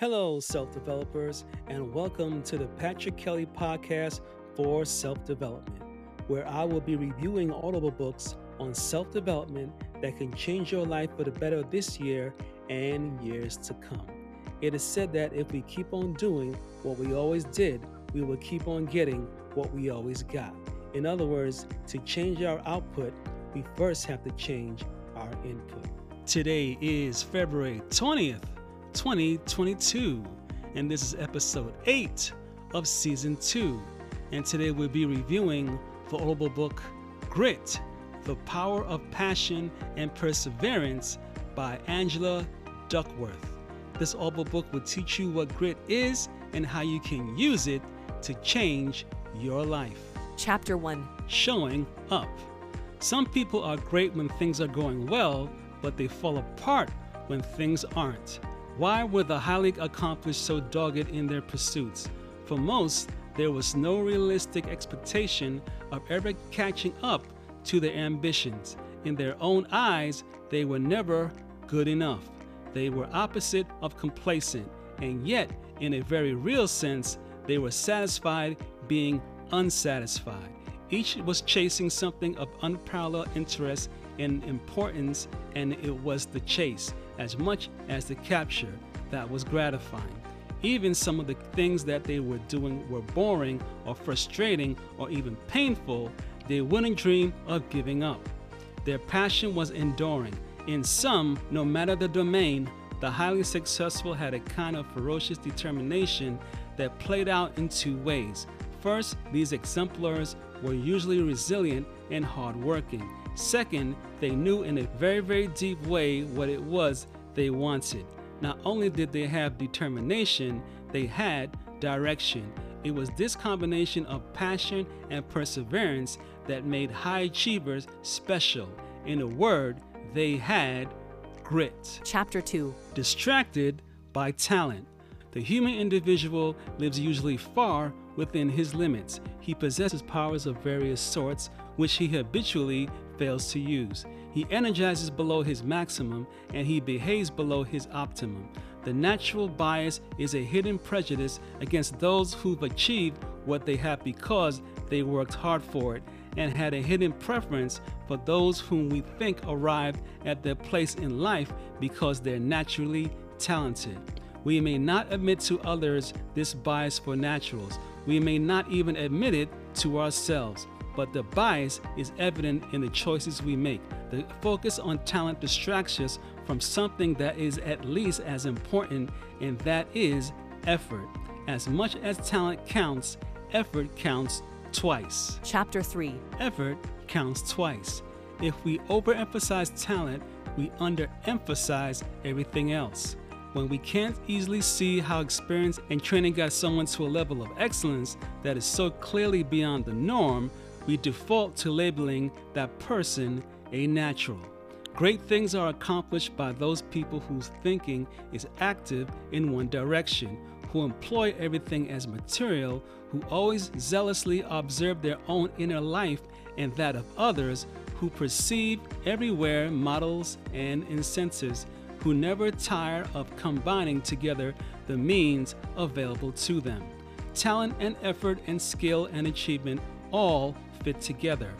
Hello, self developers, and welcome to the Patrick Kelly Podcast for Self Development, where I will be reviewing audible books on self development that can change your life for the better this year and years to come. It is said that if we keep on doing what we always did, we will keep on getting what we always got. In other words, to change our output, we first have to change our input. Today is February 20th. 2022. And this is episode 8 of season 2. And today we'll be reviewing the audible book Grit The Power of Passion and Perseverance by Angela Duckworth. This audible book will teach you what grit is and how you can use it to change your life. Chapter 1 Showing Up. Some people are great when things are going well, but they fall apart when things aren't. Why were the highly accomplished so dogged in their pursuits? For most, there was no realistic expectation of ever catching up to their ambitions. In their own eyes, they were never good enough. They were opposite of complacent, and yet, in a very real sense, they were satisfied being unsatisfied. Each was chasing something of unparalleled interest and importance, and it was the chase as much as the capture that was gratifying. Even some of the things that they were doing were boring or frustrating or even painful, they wouldn't dream of giving up. Their passion was enduring. In some, no matter the domain, the highly successful had a kind of ferocious determination that played out in two ways. First, these exemplars were usually resilient and hardworking. Second, they knew in a very, very deep way what it was they wanted. Not only did they have determination, they had direction. It was this combination of passion and perseverance that made high achievers special. In a word, they had grit. Chapter 2 Distracted by talent. The human individual lives usually far within his limits. He possesses powers of various sorts, which he habitually fails to use. He energizes below his maximum and he behaves below his optimum. The natural bias is a hidden prejudice against those who've achieved what they have because they worked hard for it, and had a hidden preference for those whom we think arrived at their place in life because they're naturally talented. We may not admit to others this bias for naturals. We may not even admit it to ourselves but the bias is evident in the choices we make. The focus on talent distracts us from something that is at least as important, and that is effort. As much as talent counts, effort counts twice. Chapter 3 Effort counts twice. If we overemphasize talent, we underemphasize everything else. When we can't easily see how experience and training got someone to a level of excellence that is so clearly beyond the norm, we default to labeling that person a natural. Great things are accomplished by those people whose thinking is active in one direction, who employ everything as material, who always zealously observe their own inner life and that of others, who perceive everywhere models and incentives, who never tire of combining together the means available to them. Talent and effort and skill and achievement all fit together.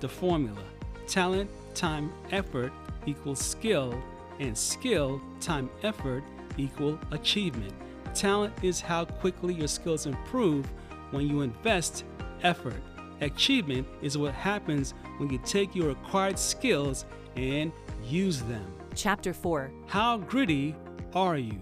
The formula talent time effort equals skill, and skill time effort equal achievement. Talent is how quickly your skills improve when you invest effort. Achievement is what happens when you take your acquired skills and use them. Chapter 4 How gritty are you?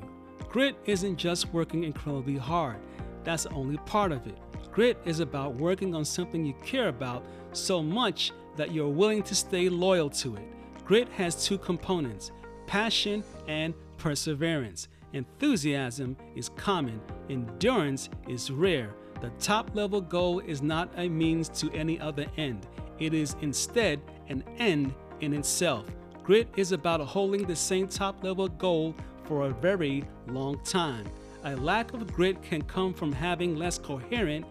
Grit isn't just working incredibly hard, that's only part of it. Grit is about working on something you care about so much that you're willing to stay loyal to it. Grit has two components passion and perseverance. Enthusiasm is common, endurance is rare. The top level goal is not a means to any other end, it is instead an end in itself. Grit is about holding the same top level goal for a very long time. A lack of grit can come from having less coherent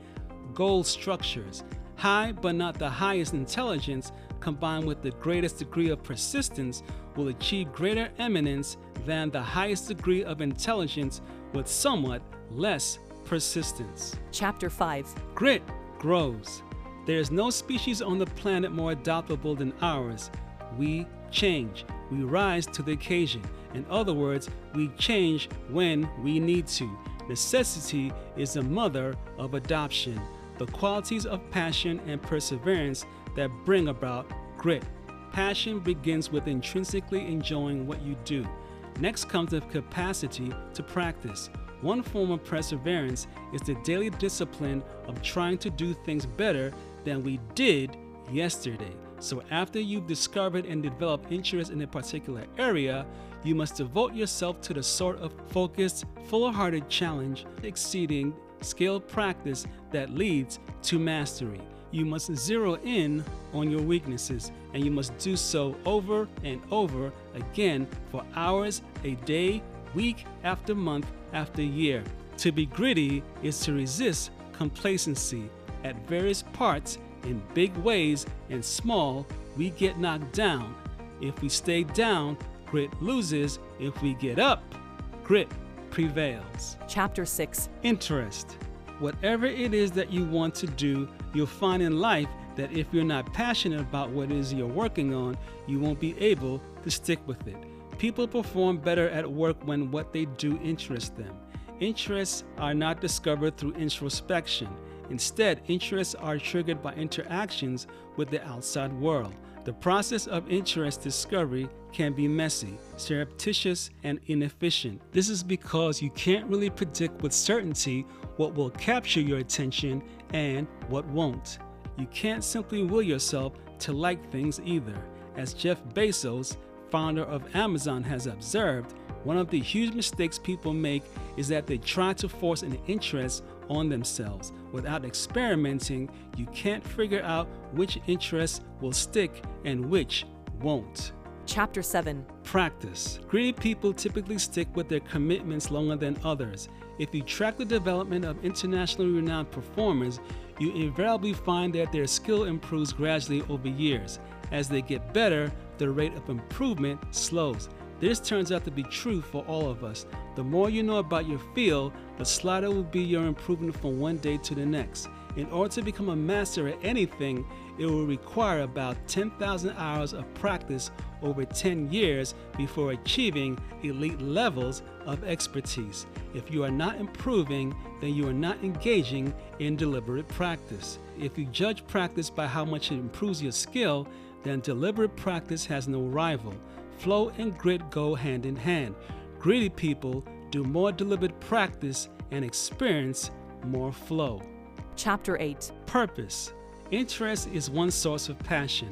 goal structures. High but not the highest intelligence combined with the greatest degree of persistence will achieve greater eminence than the highest degree of intelligence with somewhat less persistence. Chapter 5 Grit grows. There is no species on the planet more adaptable than ours. We change. We rise to the occasion. In other words, we change when we need to. Necessity is the mother of adoption. The qualities of passion and perseverance that bring about grit. Passion begins with intrinsically enjoying what you do. Next comes the capacity to practice. One form of perseverance is the daily discipline of trying to do things better than we did yesterday. So, after you've discovered and developed interest in a particular area, you must devote yourself to the sort of focused, full hearted challenge, exceeding skilled practice that leads to mastery. You must zero in on your weaknesses and you must do so over and over again for hours a day, week after month after year. To be gritty is to resist complacency at various parts in big ways and small, we get knocked down. If we stay down, grit loses. If we get up, grit prevails. Chapter 6 Interest. Whatever it is that you want to do, you'll find in life that if you're not passionate about what it is you're working on, you won't be able to stick with it. People perform better at work when what they do interests them. Interests are not discovered through introspection. Instead, interests are triggered by interactions with the outside world. The process of interest discovery can be messy, surreptitious, and inefficient. This is because you can't really predict with certainty what will capture your attention and what won't. You can't simply will yourself to like things either. As Jeff Bezos, founder of Amazon, has observed, one of the huge mistakes people make is that they try to force an interest on themselves. Without experimenting, you can't figure out which interests will stick and which won't. Chapter 7 Practice. Gritty people typically stick with their commitments longer than others. If you track the development of internationally renowned performers, you invariably find that their skill improves gradually over years. As they get better, the rate of improvement slows. This turns out to be true for all of us. The more you know about your field, the slighter will be your improvement from one day to the next. In order to become a master at anything, it will require about 10,000 hours of practice over 10 years before achieving elite levels of expertise. If you are not improving, then you are not engaging in deliberate practice. If you judge practice by how much it improves your skill, then deliberate practice has no rival. Flow and grit go hand in hand. Gritty people do more deliberate practice and experience more flow. Chapter 8 Purpose. Interest is one source of passion.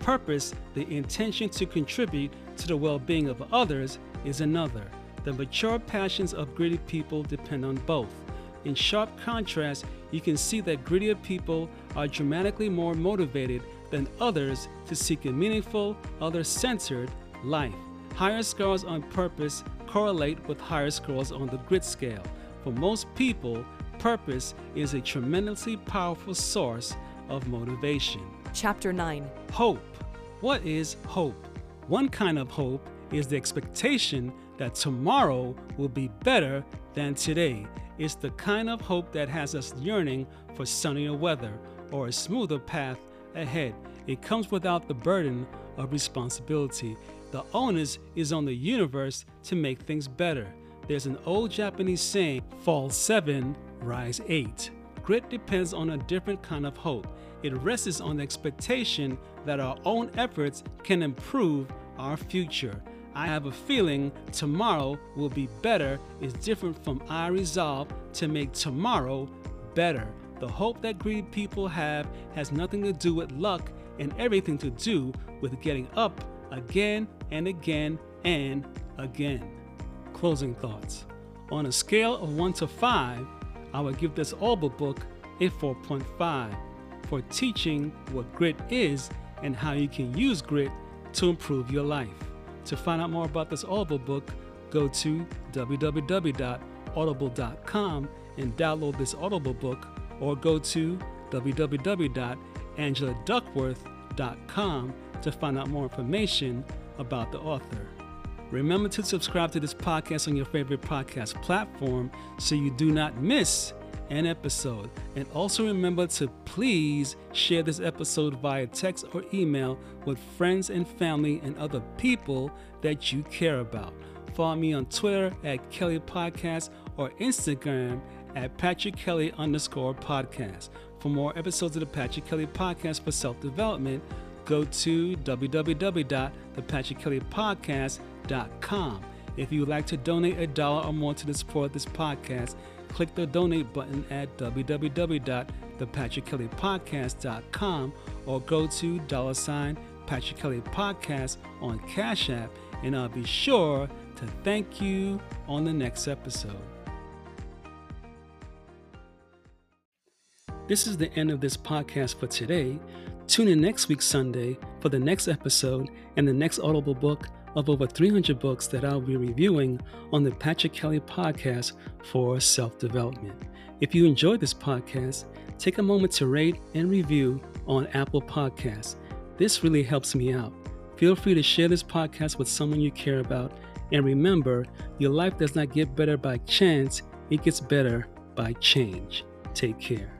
Purpose, the intention to contribute to the well being of others, is another. The mature passions of gritty people depend on both. In sharp contrast, you can see that grittier people are dramatically more motivated than others to seek a meaningful, other centered life. Higher scores on purpose correlate with higher scores on the grit scale. For most people, purpose is a tremendously powerful source of motivation. Chapter 9 Hope. What is hope? One kind of hope is the expectation that tomorrow will be better than today. It's the kind of hope that has us yearning for sunnier weather or a smoother path ahead. It comes without the burden of responsibility. The onus is on the universe to make things better. There's an old Japanese saying, fall seven, rise eight. Grit depends on a different kind of hope. It rests on the expectation that our own efforts can improve our future. I have a feeling tomorrow will be better is different from I resolve to make tomorrow better. The hope that gritty people have has nothing to do with luck and everything to do with getting up again and again and again. Closing thoughts. On a scale of 1 to 5, I would give this Audible book a 4.5 for teaching what grit is and how you can use grit to improve your life. To find out more about this Audible book, go to www.audible.com and download this Audible book or go to www.angeladuckworth.com to find out more information about the author. Remember to subscribe to this podcast on your favorite podcast platform so you do not miss an episode. And also remember to please share this episode via text or email with friends and family and other people that you care about. Follow me on Twitter at Kelly Podcast or Instagram at Patrick Kelly underscore podcast. For more episodes of the Patrick Kelly Podcast for self development, go to www.thepatrickkellypodcast.com. If you would like to donate a dollar or more to support this podcast, click the donate button at www.thepatrickkellypodcast.com or go to dollar sign Patrick Kelly Podcast on Cash App, and I'll be sure to thank you on the next episode. This is the end of this podcast for today. Tune in next week, Sunday, for the next episode and the next Audible book of over 300 books that I'll be reviewing on the Patrick Kelly podcast for self development. If you enjoyed this podcast, take a moment to rate and review on Apple Podcasts. This really helps me out. Feel free to share this podcast with someone you care about. And remember, your life does not get better by chance, it gets better by change. Take care.